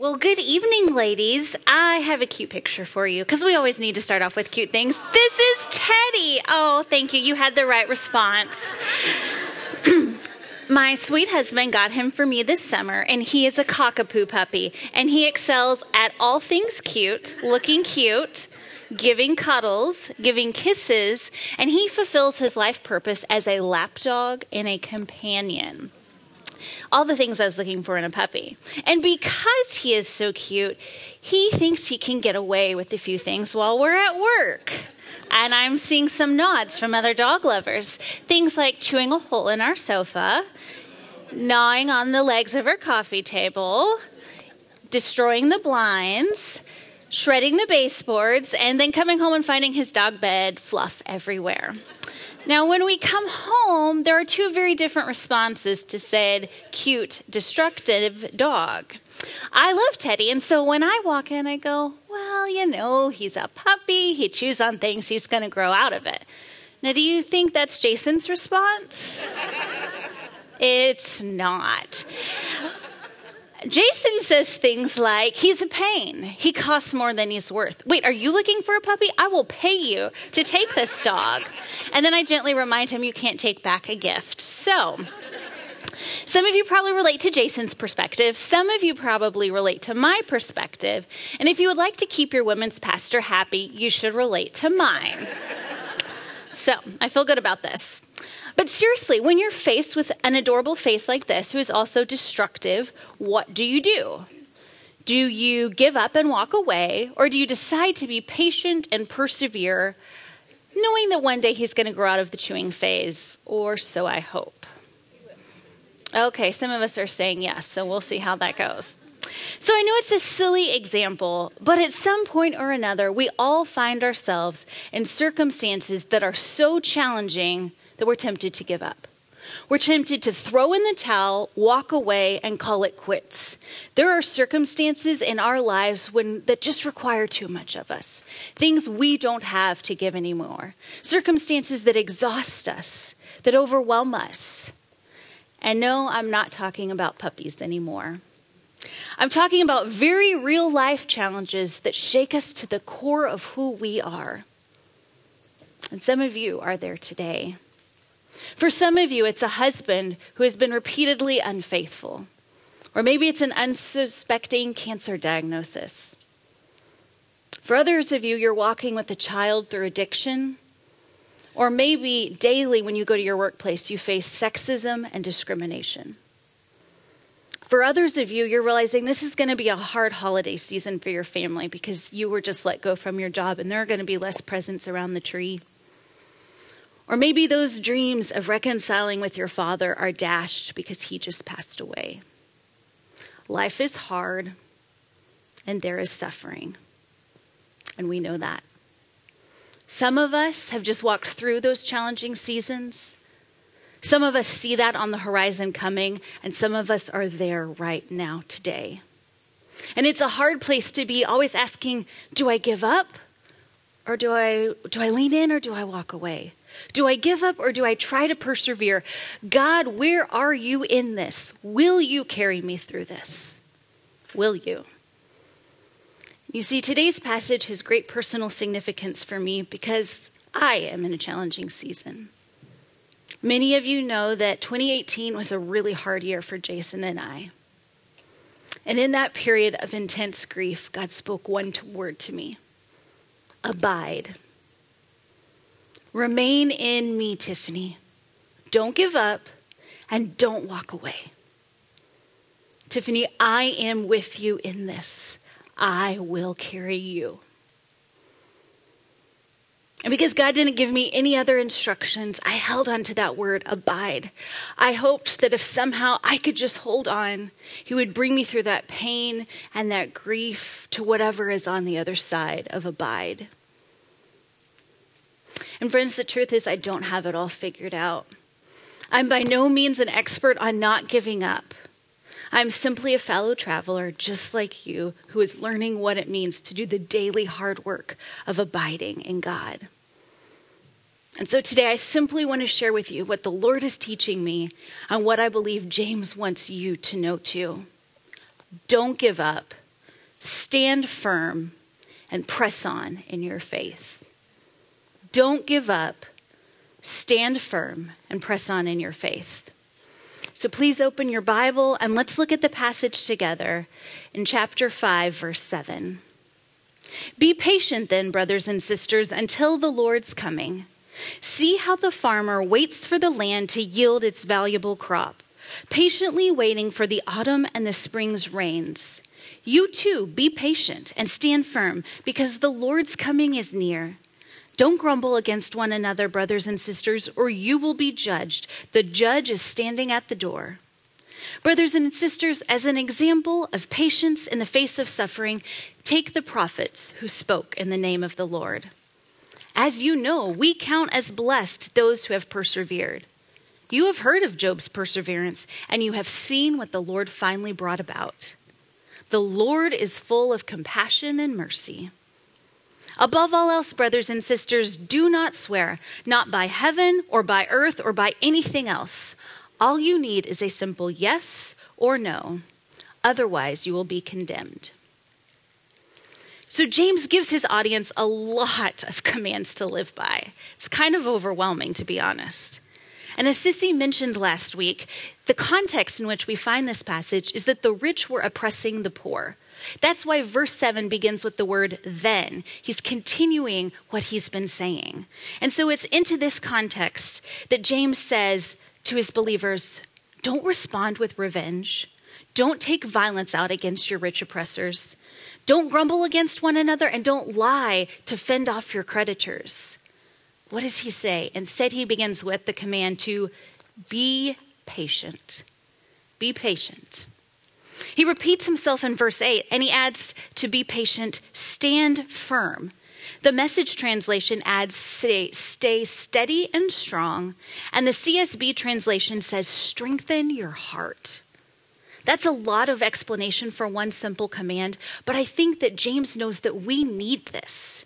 Well, good evening, ladies. I have a cute picture for you because we always need to start off with cute things. This is Teddy. Oh, thank you. You had the right response. My sweet husband got him for me this summer, and he is a cockapoo puppy. And he excels at all things cute, looking cute, giving cuddles, giving kisses, and he fulfills his life purpose as a lapdog and a companion all the things I was looking for in a puppy. And because he is so cute, he thinks he can get away with a few things while we're at work. And I'm seeing some nods from other dog lovers. Things like chewing a hole in our sofa, gnawing on the legs of our coffee table, destroying the blinds, shredding the baseboards, and then coming home and finding his dog bed fluff everywhere. Now, when we come home, there are two very different responses to said cute, destructive dog. I love Teddy, and so when I walk in, I go, Well, you know, he's a puppy. He chews on things, he's going to grow out of it. Now, do you think that's Jason's response? it's not. Jason says things like, he's a pain. He costs more than he's worth. Wait, are you looking for a puppy? I will pay you to take this dog. And then I gently remind him you can't take back a gift. So, some of you probably relate to Jason's perspective. Some of you probably relate to my perspective. And if you would like to keep your women's pastor happy, you should relate to mine. So, I feel good about this. But seriously, when you're faced with an adorable face like this, who is also destructive, what do you do? Do you give up and walk away, or do you decide to be patient and persevere, knowing that one day he's going to grow out of the chewing phase, or so I hope? Okay, some of us are saying yes, so we'll see how that goes. So I know it's a silly example, but at some point or another, we all find ourselves in circumstances that are so challenging that we're tempted to give up. We're tempted to throw in the towel, walk away, and call it quits. There are circumstances in our lives when, that just require too much of us, things we don't have to give anymore, circumstances that exhaust us, that overwhelm us. And no, I'm not talking about puppies anymore. I'm talking about very real life challenges that shake us to the core of who we are. And some of you are there today. For some of you, it's a husband who has been repeatedly unfaithful. Or maybe it's an unsuspecting cancer diagnosis. For others of you, you're walking with a child through addiction. Or maybe daily when you go to your workplace, you face sexism and discrimination. For others of you, you're realizing this is going to be a hard holiday season for your family because you were just let go from your job and there are going to be less presents around the tree. Or maybe those dreams of reconciling with your father are dashed because he just passed away. Life is hard and there is suffering. And we know that. Some of us have just walked through those challenging seasons. Some of us see that on the horizon coming, and some of us are there right now today. And it's a hard place to be, always asking, do I give up? Or do I, do I lean in or do I walk away? Do I give up or do I try to persevere? God, where are you in this? Will you carry me through this? Will you? You see, today's passage has great personal significance for me because I am in a challenging season. Many of you know that 2018 was a really hard year for Jason and I. And in that period of intense grief, God spoke one word to me abide. Remain in me, Tiffany. Don't give up and don't walk away. Tiffany, I am with you in this. I will carry you. And because God didn't give me any other instructions, I held on to that word, abide. I hoped that if somehow I could just hold on, He would bring me through that pain and that grief to whatever is on the other side of abide. And friends, the truth is, I don't have it all figured out. I'm by no means an expert on not giving up. I'm simply a fellow traveler, just like you, who is learning what it means to do the daily hard work of abiding in God. And so today, I simply want to share with you what the Lord is teaching me and what I believe James wants you to know too. Don't give up stand firm and press on in your faith. Don't give up. Stand firm and press on in your faith. So please open your Bible and let's look at the passage together in chapter 5, verse 7. Be patient then, brothers and sisters, until the Lord's coming. See how the farmer waits for the land to yield its valuable crop, patiently waiting for the autumn and the spring's rains. You too, be patient and stand firm, because the Lord's coming is near. Don't grumble against one another, brothers and sisters, or you will be judged. The judge is standing at the door. Brothers and sisters, as an example of patience in the face of suffering, take the prophets who spoke in the name of the Lord. As you know, we count as blessed those who have persevered. You have heard of Job's perseverance, and you have seen what the Lord finally brought about. The Lord is full of compassion and mercy. Above all else, brothers and sisters, do not swear, not by heaven or by earth or by anything else. All you need is a simple yes or no. Otherwise, you will be condemned. So, James gives his audience a lot of commands to live by. It's kind of overwhelming, to be honest. And as Sissy mentioned last week, the context in which we find this passage is that the rich were oppressing the poor. That's why verse 7 begins with the word then. He's continuing what he's been saying. And so it's into this context that James says to his believers don't respond with revenge, don't take violence out against your rich oppressors, don't grumble against one another, and don't lie to fend off your creditors. What does he say? Instead, he begins with the command to be patient. Be patient. He repeats himself in verse 8 and he adds to be patient, stand firm. The message translation adds stay, stay steady and strong, and the CSB translation says strengthen your heart. That's a lot of explanation for one simple command, but I think that James knows that we need this.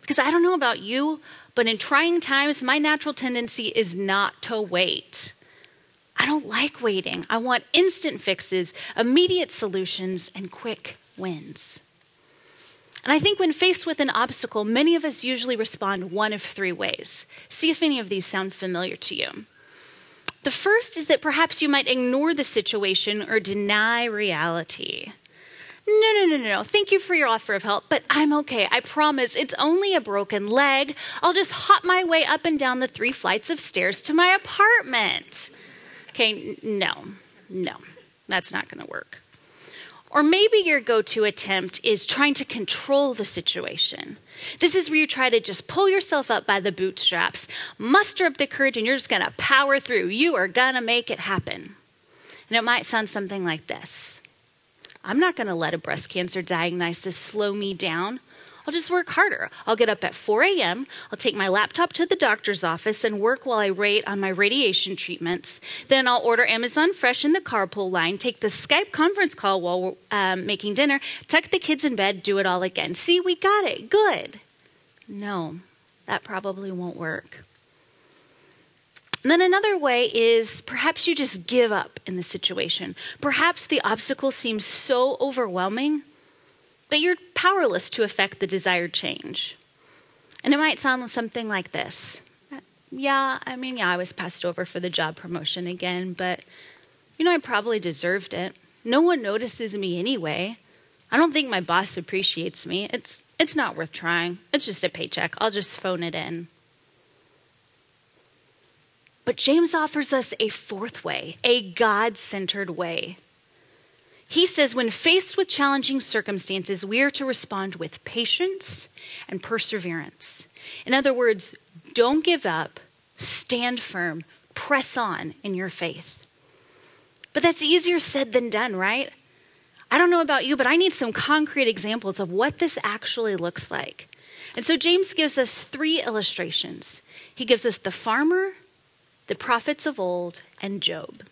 Because I don't know about you, but in trying times, my natural tendency is not to wait. I don't like waiting. I want instant fixes, immediate solutions, and quick wins. And I think when faced with an obstacle, many of us usually respond one of three ways. See if any of these sound familiar to you. The first is that perhaps you might ignore the situation or deny reality. No, no, no, no, no. Thank you for your offer of help, but I'm okay. I promise it's only a broken leg. I'll just hop my way up and down the three flights of stairs to my apartment. Okay, no, no, that's not going to work. Or maybe your go to attempt is trying to control the situation. This is where you try to just pull yourself up by the bootstraps, muster up the courage, and you're just going to power through. You are going to make it happen. And it might sound something like this I'm not going to let a breast cancer diagnosis slow me down. I'll just work harder. I'll get up at 4 a.m., I'll take my laptop to the doctor's office and work while I wait on my radiation treatments. Then I'll order Amazon Fresh in the carpool line, take the Skype conference call while um, making dinner, tuck the kids in bed, do it all again. See, we got it. Good. No, that probably won't work. And then another way is perhaps you just give up in the situation. Perhaps the obstacle seems so overwhelming that you're powerless to affect the desired change. And it might sound something like this Yeah, I mean, yeah, I was passed over for the job promotion again, but you know, I probably deserved it. No one notices me anyway. I don't think my boss appreciates me. It's, it's not worth trying. It's just a paycheck. I'll just phone it in. But James offers us a fourth way, a God centered way. He says, when faced with challenging circumstances, we are to respond with patience and perseverance. In other words, don't give up, stand firm, press on in your faith. But that's easier said than done, right? I don't know about you, but I need some concrete examples of what this actually looks like. And so James gives us three illustrations. He gives us the farmer, the prophets of old, and Job.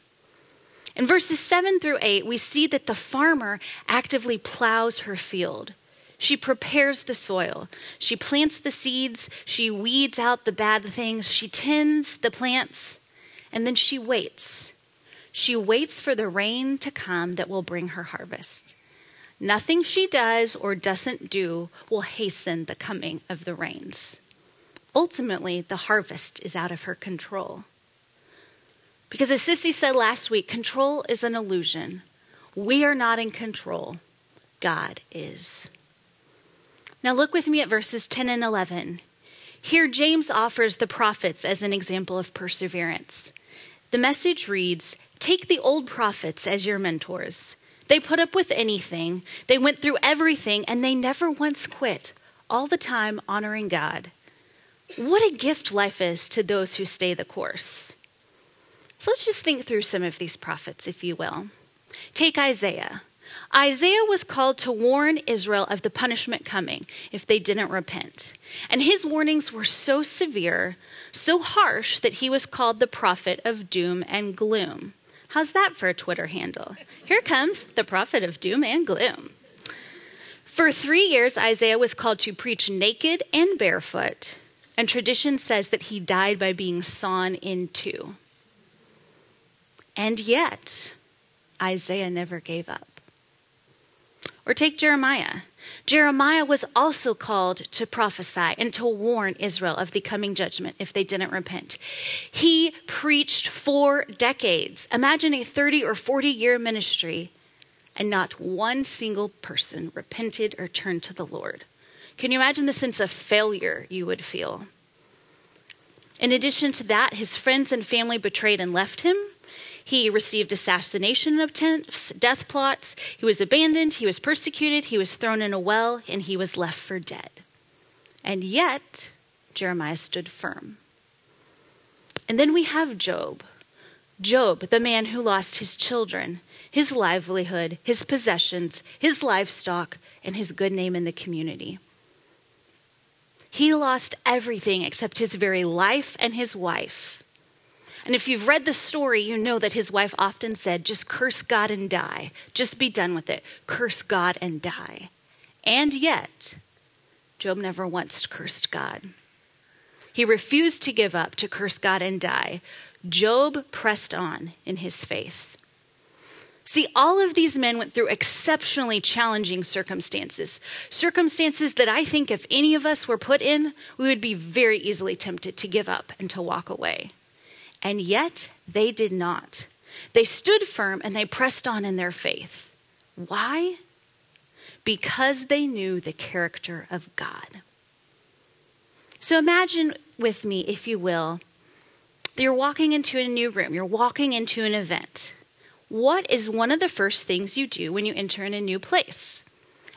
In verses 7 through 8, we see that the farmer actively plows her field. She prepares the soil. She plants the seeds. She weeds out the bad things. She tends the plants. And then she waits. She waits for the rain to come that will bring her harvest. Nothing she does or doesn't do will hasten the coming of the rains. Ultimately, the harvest is out of her control. Because as Sissy said last week, control is an illusion. We are not in control, God is. Now look with me at verses 10 and 11. Here, James offers the prophets as an example of perseverance. The message reads Take the old prophets as your mentors. They put up with anything, they went through everything, and they never once quit, all the time honoring God. What a gift life is to those who stay the course. So let's just think through some of these prophets, if you will. Take Isaiah. Isaiah was called to warn Israel of the punishment coming if they didn't repent. And his warnings were so severe, so harsh, that he was called the prophet of doom and gloom. How's that for a Twitter handle? Here comes the prophet of doom and gloom. For three years, Isaiah was called to preach naked and barefoot, and tradition says that he died by being sawn in two. And yet, Isaiah never gave up. Or take Jeremiah. Jeremiah was also called to prophesy and to warn Israel of the coming judgment if they didn't repent. He preached for decades. Imagine a 30 or 40 year ministry, and not one single person repented or turned to the Lord. Can you imagine the sense of failure you would feel? In addition to that, his friends and family betrayed and left him. He received assassination attempts, death plots. He was abandoned. He was persecuted. He was thrown in a well, and he was left for dead. And yet, Jeremiah stood firm. And then we have Job. Job, the man who lost his children, his livelihood, his possessions, his livestock, and his good name in the community. He lost everything except his very life and his wife. And if you've read the story, you know that his wife often said, just curse God and die. Just be done with it. Curse God and die. And yet, Job never once cursed God. He refused to give up, to curse God and die. Job pressed on in his faith. See, all of these men went through exceptionally challenging circumstances. Circumstances that I think if any of us were put in, we would be very easily tempted to give up and to walk away. And yet they did not. They stood firm and they pressed on in their faith. Why? Because they knew the character of God. So imagine with me, if you will, that you're walking into a new room, you're walking into an event. What is one of the first things you do when you enter in a new place?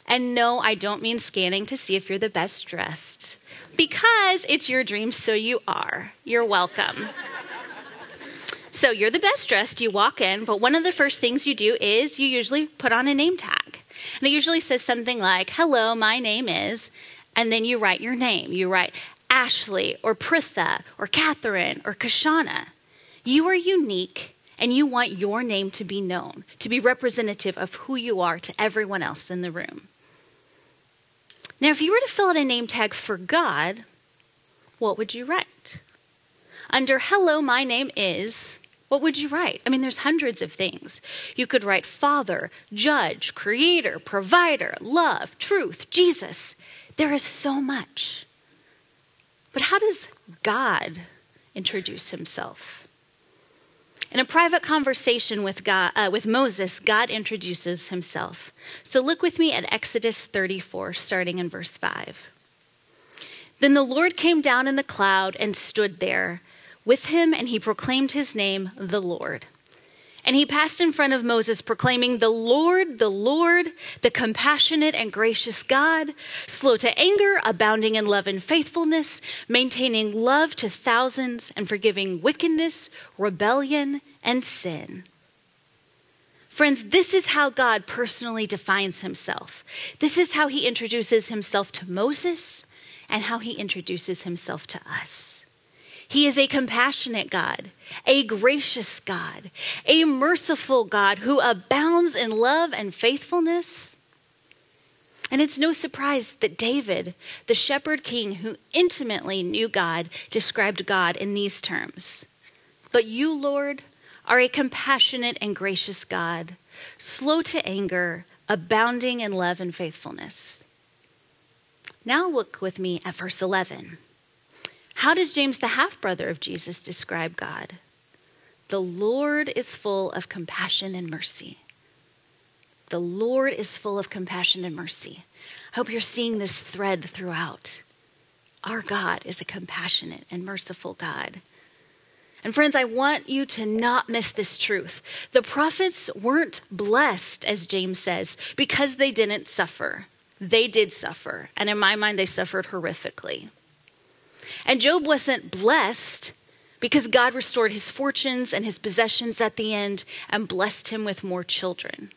And no, I don't mean scanning to see if you're the best dressed, because it's your dream, so you are. You're welcome. So you're the best dressed, you walk in, but one of the first things you do is you usually put on a name tag. And it usually says something like, Hello, my name is, and then you write your name. You write Ashley or Pritha or Catherine or Kashana. You are unique and you want your name to be known, to be representative of who you are to everyone else in the room. Now, if you were to fill out a name tag for God, what would you write? Under hello, my name is, what would you write? I mean, there's hundreds of things. You could write Father, Judge, Creator, Provider, Love, Truth, Jesus. There is so much. But how does God introduce himself? In a private conversation with, God, uh, with Moses, God introduces himself. So look with me at Exodus 34, starting in verse 5. Then the Lord came down in the cloud and stood there with him, and he proclaimed his name, the Lord. And he passed in front of Moses, proclaiming, The Lord, the Lord, the compassionate and gracious God, slow to anger, abounding in love and faithfulness, maintaining love to thousands, and forgiving wickedness, rebellion, and sin. Friends, this is how God personally defines himself. This is how he introduces himself to Moses and how he introduces himself to us. He is a compassionate God, a gracious God, a merciful God who abounds in love and faithfulness. And it's no surprise that David, the shepherd king who intimately knew God, described God in these terms But you, Lord, are a compassionate and gracious God, slow to anger, abounding in love and faithfulness. Now look with me at verse 11. How does James, the half brother of Jesus, describe God? The Lord is full of compassion and mercy. The Lord is full of compassion and mercy. I hope you're seeing this thread throughout. Our God is a compassionate and merciful God. And friends, I want you to not miss this truth. The prophets weren't blessed, as James says, because they didn't suffer. They did suffer. And in my mind, they suffered horrifically. And Job wasn't blessed because God restored his fortunes and his possessions at the end and blessed him with more children.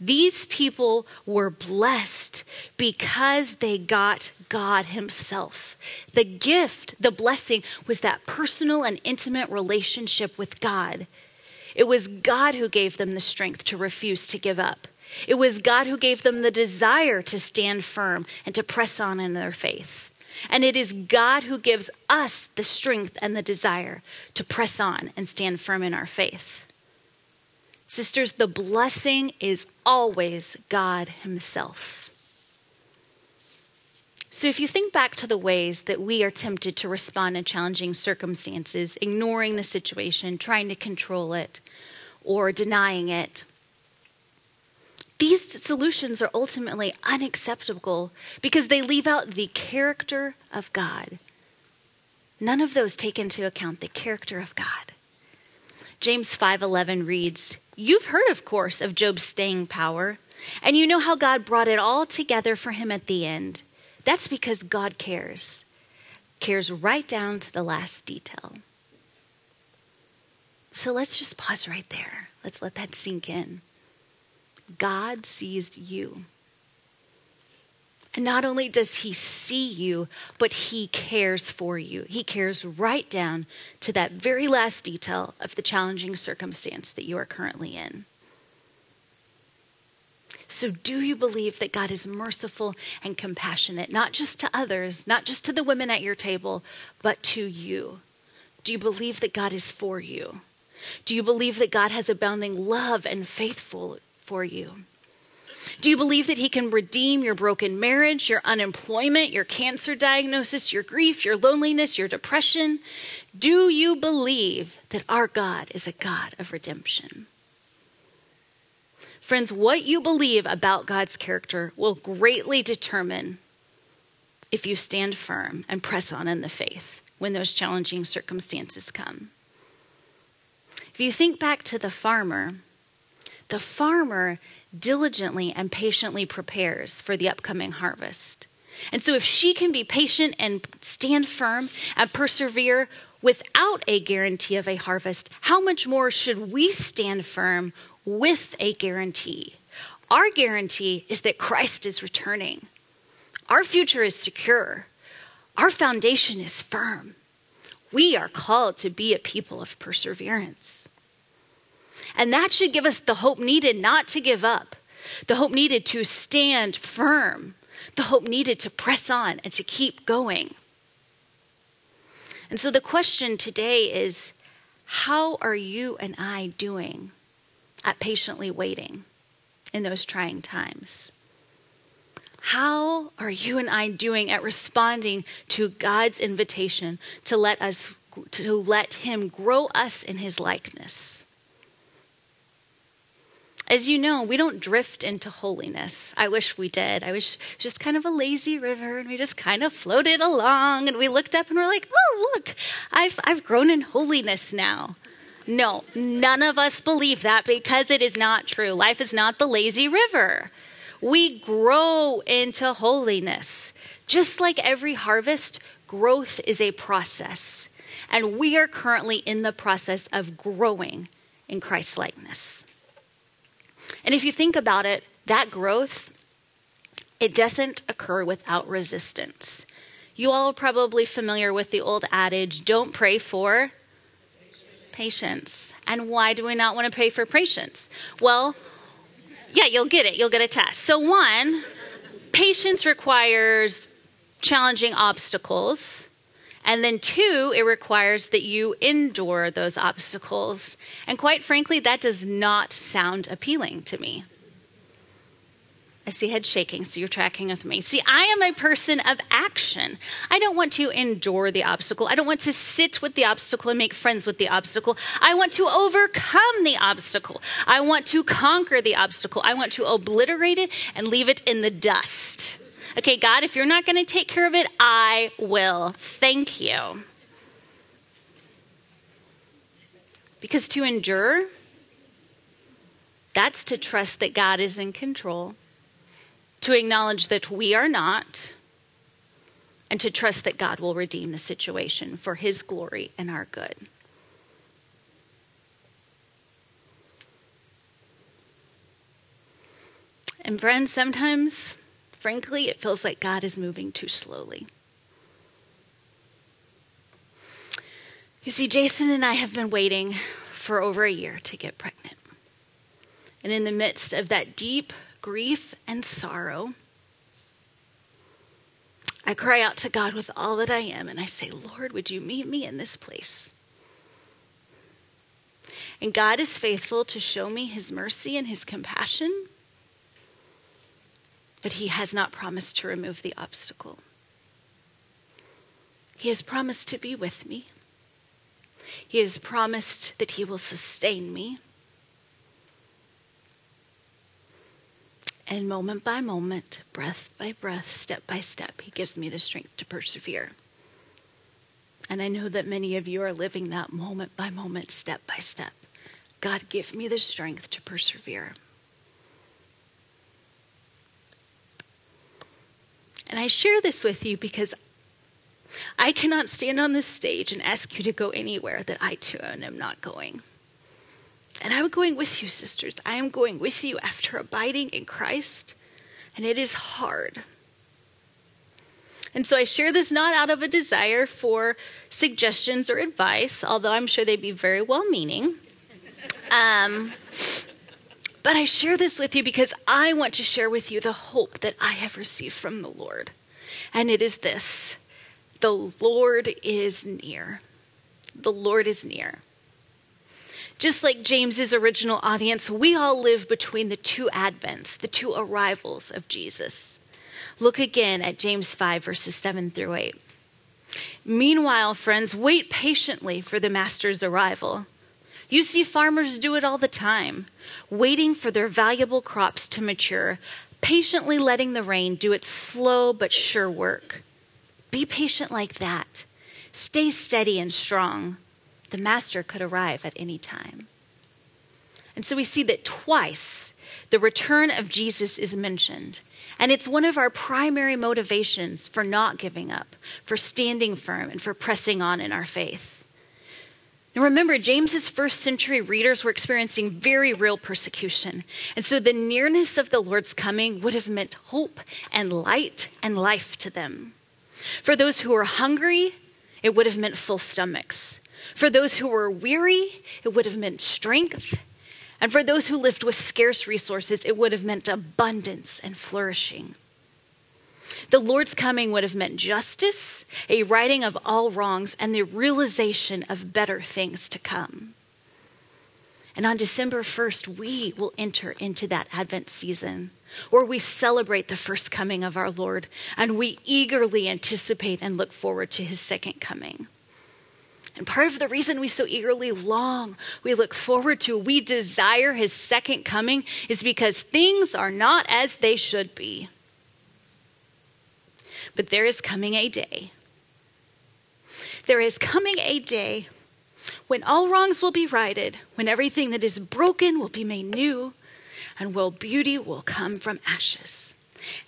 These people were blessed because they got God Himself. The gift, the blessing, was that personal and intimate relationship with God. It was God who gave them the strength to refuse to give up. It was God who gave them the desire to stand firm and to press on in their faith. And it is God who gives us the strength and the desire to press on and stand firm in our faith. Sisters, the blessing is always God Himself. So, if you think back to the ways that we are tempted to respond in challenging circumstances, ignoring the situation, trying to control it, or denying it, these solutions are ultimately unacceptable because they leave out the character of God. None of those take into account the character of God. James 5:11 reads, "You've heard of course of Job's staying power, and you know how God brought it all together for him at the end. That's because God cares. Cares right down to the last detail." So let's just pause right there. Let's let that sink in. God sees you. And not only does he see you, but he cares for you. He cares right down to that very last detail of the challenging circumstance that you are currently in. So, do you believe that God is merciful and compassionate, not just to others, not just to the women at your table, but to you? Do you believe that God is for you? Do you believe that God has abounding love and faithful for you? Do you believe that He can redeem your broken marriage, your unemployment, your cancer diagnosis, your grief, your loneliness, your depression? Do you believe that our God is a God of redemption? Friends, what you believe about God's character will greatly determine if you stand firm and press on in the faith when those challenging circumstances come. If you think back to the farmer, the farmer diligently and patiently prepares for the upcoming harvest. And so, if she can be patient and stand firm and persevere without a guarantee of a harvest, how much more should we stand firm with a guarantee? Our guarantee is that Christ is returning. Our future is secure. Our foundation is firm. We are called to be a people of perseverance. And that should give us the hope needed not to give up, the hope needed to stand firm, the hope needed to press on and to keep going. And so the question today is how are you and I doing at patiently waiting in those trying times? How are you and I doing at responding to God's invitation to let us to let him grow us in his likeness? As you know, we don't drift into holiness. I wish we did. I wish just kind of a lazy river and we just kind of floated along and we looked up and we're like, oh, look, I've, I've grown in holiness now. No, none of us believe that because it is not true. Life is not the lazy river. We grow into holiness. Just like every harvest, growth is a process. And we are currently in the process of growing in Christ likeness. And if you think about it, that growth, it doesn't occur without resistance. You all are probably familiar with the old adage don't pray for patience. And why do we not want to pray for patience? Well, yeah, you'll get it. You'll get a test. So, one, patience requires challenging obstacles. And then, two, it requires that you endure those obstacles. And quite frankly, that does not sound appealing to me. I see head shaking, so you're tracking with me. See, I am a person of action. I don't want to endure the obstacle. I don't want to sit with the obstacle and make friends with the obstacle. I want to overcome the obstacle. I want to conquer the obstacle. I want to obliterate it and leave it in the dust. Okay, God, if you're not going to take care of it, I will. Thank you. Because to endure, that's to trust that God is in control to acknowledge that we are not, and to trust that God will redeem the situation for His glory and our good. And, friends, sometimes, frankly, it feels like God is moving too slowly. You see, Jason and I have been waiting for over a year to get pregnant. And in the midst of that deep grief and sorrow, I cry out to God with all that I am and I say, Lord, would you meet me in this place? And God is faithful to show me his mercy and his compassion, but he has not promised to remove the obstacle. He has promised to be with me. He has promised that he will sustain me. And moment by moment, breath by breath, step by step, He gives me the strength to persevere. And I know that many of you are living that moment by moment, step by step. God, give me the strength to persevere. And I share this with you because I cannot stand on this stage and ask you to go anywhere that I too am not going. And I'm going with you, sisters. I am going with you after abiding in Christ, and it is hard. And so I share this not out of a desire for suggestions or advice, although I'm sure they'd be very well meaning. Um, but I share this with you because I want to share with you the hope that I have received from the Lord. And it is this the Lord is near. The Lord is near. Just like James's original audience, we all live between the two advents, the two arrivals of Jesus. Look again at James 5, verses 7 through 8. Meanwhile, friends, wait patiently for the master's arrival. You see farmers do it all the time, waiting for their valuable crops to mature, patiently letting the rain do its slow but sure work. Be patient like that. Stay steady and strong the master could arrive at any time. And so we see that twice the return of Jesus is mentioned. And it's one of our primary motivations for not giving up, for standing firm, and for pressing on in our faith. Now remember, James's first century readers were experiencing very real persecution. And so the nearness of the Lord's coming would have meant hope and light and life to them. For those who were hungry, it would have meant full stomachs. For those who were weary, it would have meant strength. And for those who lived with scarce resources, it would have meant abundance and flourishing. The Lord's coming would have meant justice, a righting of all wrongs, and the realization of better things to come. And on December 1st, we will enter into that Advent season where we celebrate the first coming of our Lord and we eagerly anticipate and look forward to his second coming. And part of the reason we so eagerly long, we look forward to, we desire his second coming is because things are not as they should be. But there is coming a day. There is coming a day when all wrongs will be righted, when everything that is broken will be made new, and when beauty will come from ashes.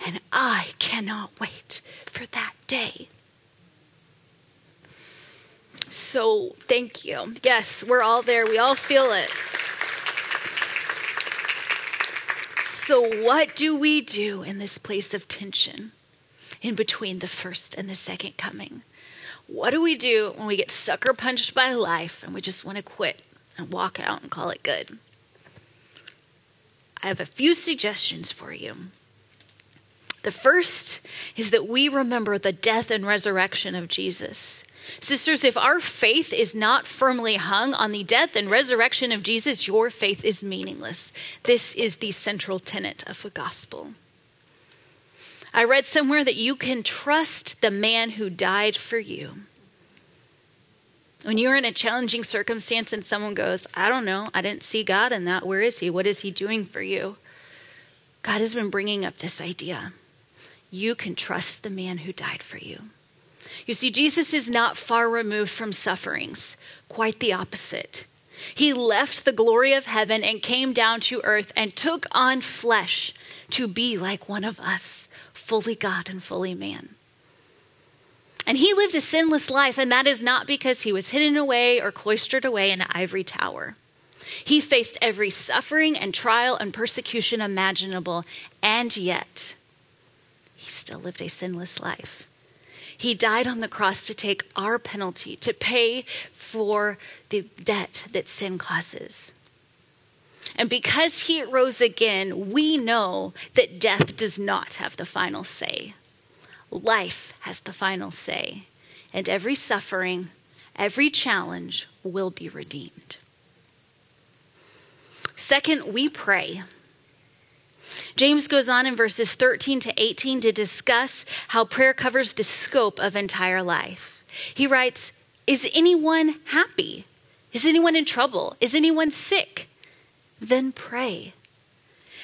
And I cannot wait for that day. So thank you. Yes, we're all there. We all feel it. So, what do we do in this place of tension in between the first and the second coming? What do we do when we get sucker punched by life and we just want to quit and walk out and call it good? I have a few suggestions for you. The first is that we remember the death and resurrection of Jesus. Sisters, if our faith is not firmly hung on the death and resurrection of Jesus, your faith is meaningless. This is the central tenet of the gospel. I read somewhere that you can trust the man who died for you. When you're in a challenging circumstance and someone goes, I don't know, I didn't see God in that. Where is He? What is He doing for you? God has been bringing up this idea. You can trust the man who died for you. You see, Jesus is not far removed from sufferings, quite the opposite. He left the glory of heaven and came down to earth and took on flesh to be like one of us, fully God and fully man. And he lived a sinless life, and that is not because he was hidden away or cloistered away in an ivory tower. He faced every suffering and trial and persecution imaginable, and yet he still lived a sinless life. He died on the cross to take our penalty, to pay for the debt that sin causes. And because he rose again, we know that death does not have the final say. Life has the final say. And every suffering, every challenge will be redeemed. Second, we pray. James goes on in verses 13 to 18 to discuss how prayer covers the scope of entire life. He writes, Is anyone happy? Is anyone in trouble? Is anyone sick? Then pray.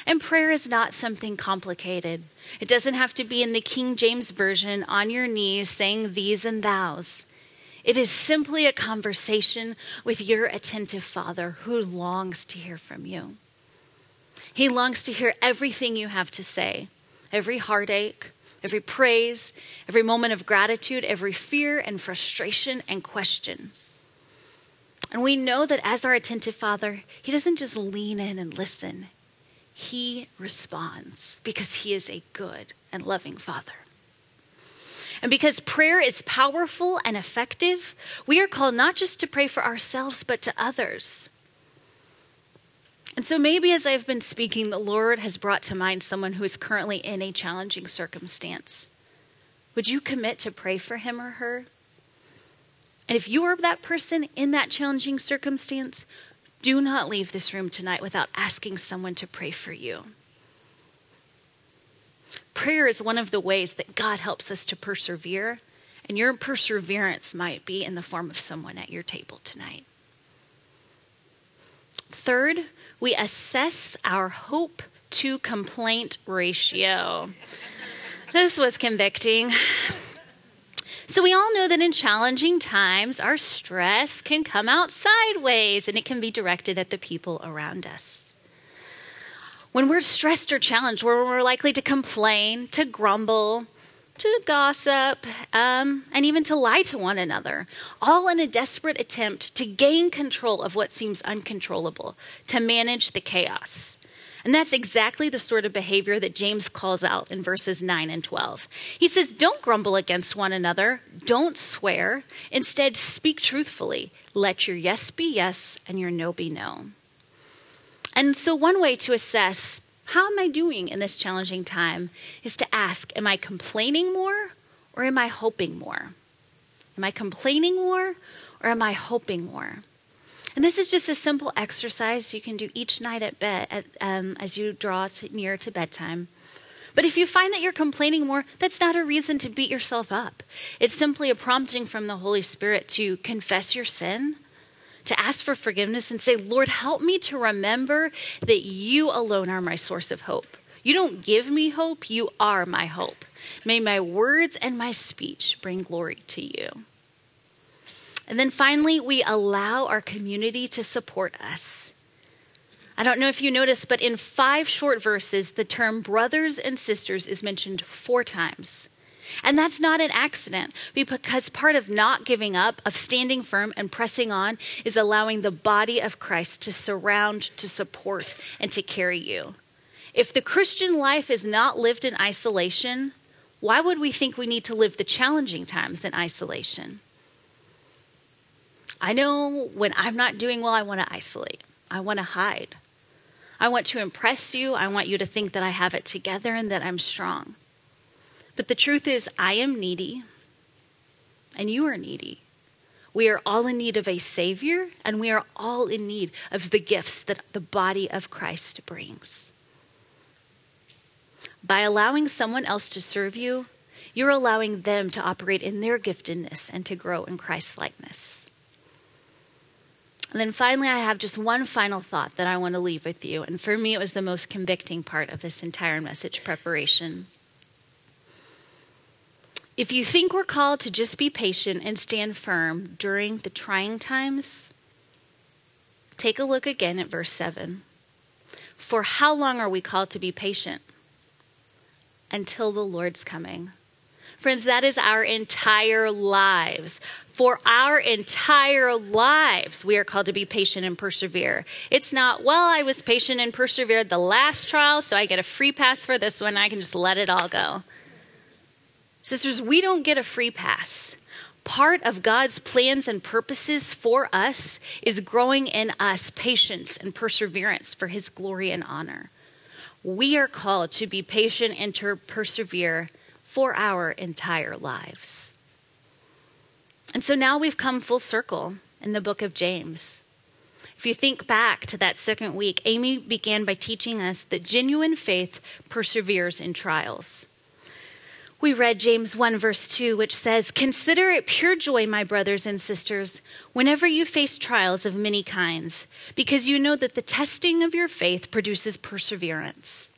And prayer is not something complicated. It doesn't have to be in the King James Version on your knees saying thees and thous. It is simply a conversation with your attentive Father who longs to hear from you. He longs to hear everything you have to say, every heartache, every praise, every moment of gratitude, every fear and frustration and question. And we know that as our attentive Father, He doesn't just lean in and listen, He responds because He is a good and loving Father. And because prayer is powerful and effective, we are called not just to pray for ourselves, but to others. And so maybe as I've been speaking, the Lord has brought to mind someone who is currently in a challenging circumstance. Would you commit to pray for him or her? And if you are that person in that challenging circumstance, do not leave this room tonight without asking someone to pray for you. Prayer is one of the ways that God helps us to persevere, and your perseverance might be in the form of someone at your table tonight. Third, we assess our hope to complaint ratio. This was convicting. So, we all know that in challenging times, our stress can come out sideways and it can be directed at the people around us. When we're stressed or challenged, we're more likely to complain, to grumble, to gossip, um, and even to lie to one another, all in a desperate attempt to gain control of what seems uncontrollable, to manage the chaos. And that's exactly the sort of behavior that James calls out in verses 9 and 12. He says, Don't grumble against one another, don't swear. Instead, speak truthfully. Let your yes be yes and your no be no. And so, one way to assess how am I doing in this challenging time is to ask, Am I complaining more or am I hoping more? Am I complaining more or am I hoping more? And this is just a simple exercise you can do each night at bed at, um, as you draw to, near to bedtime. But if you find that you're complaining more, that's not a reason to beat yourself up. It's simply a prompting from the Holy Spirit to confess your sin to ask for forgiveness and say, Lord, help me to remember that you alone are my source of hope. You don't give me hope, you are my hope. May my words and my speech bring glory to you. And then finally, we allow our community to support us. I don't know if you noticed, but in five short verses, the term brothers and sisters is mentioned four times. And that's not an accident because part of not giving up, of standing firm and pressing on, is allowing the body of Christ to surround, to support, and to carry you. If the Christian life is not lived in isolation, why would we think we need to live the challenging times in isolation? I know when I'm not doing well, I want to isolate, I want to hide. I want to impress you. I want you to think that I have it together and that I'm strong. But the truth is, I am needy, and you are needy. We are all in need of a Savior, and we are all in need of the gifts that the body of Christ brings. By allowing someone else to serve you, you're allowing them to operate in their giftedness and to grow in Christ's likeness. And then finally, I have just one final thought that I want to leave with you. And for me, it was the most convicting part of this entire message preparation. If you think we're called to just be patient and stand firm during the trying times, take a look again at verse 7. For how long are we called to be patient? Until the Lord's coming. Friends, that is our entire lives. For our entire lives, we are called to be patient and persevere. It's not, well, I was patient and persevered the last trial, so I get a free pass for this one. I can just let it all go. Sisters, we don't get a free pass. Part of God's plans and purposes for us is growing in us patience and perseverance for His glory and honor. We are called to be patient and to persevere for our entire lives. And so now we've come full circle in the book of James. If you think back to that second week, Amy began by teaching us that genuine faith perseveres in trials we read James 1, verse 2, which says, Consider it pure joy, my brothers and sisters, whenever you face trials of many kinds, because you know that the testing of your faith produces perseverance.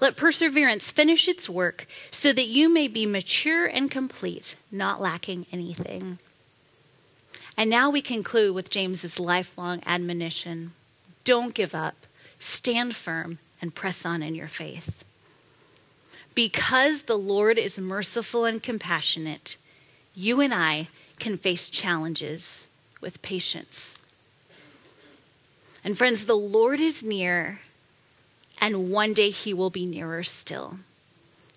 Let perseverance finish its work, so that you may be mature and complete, not lacking anything. And now we conclude with James's lifelong admonition don't give up, stand firm, and press on in your faith. Because the Lord is merciful and compassionate, you and I can face challenges with patience. And friends, the Lord is near, and one day he will be nearer still.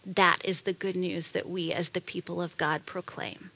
That is the good news that we, as the people of God, proclaim.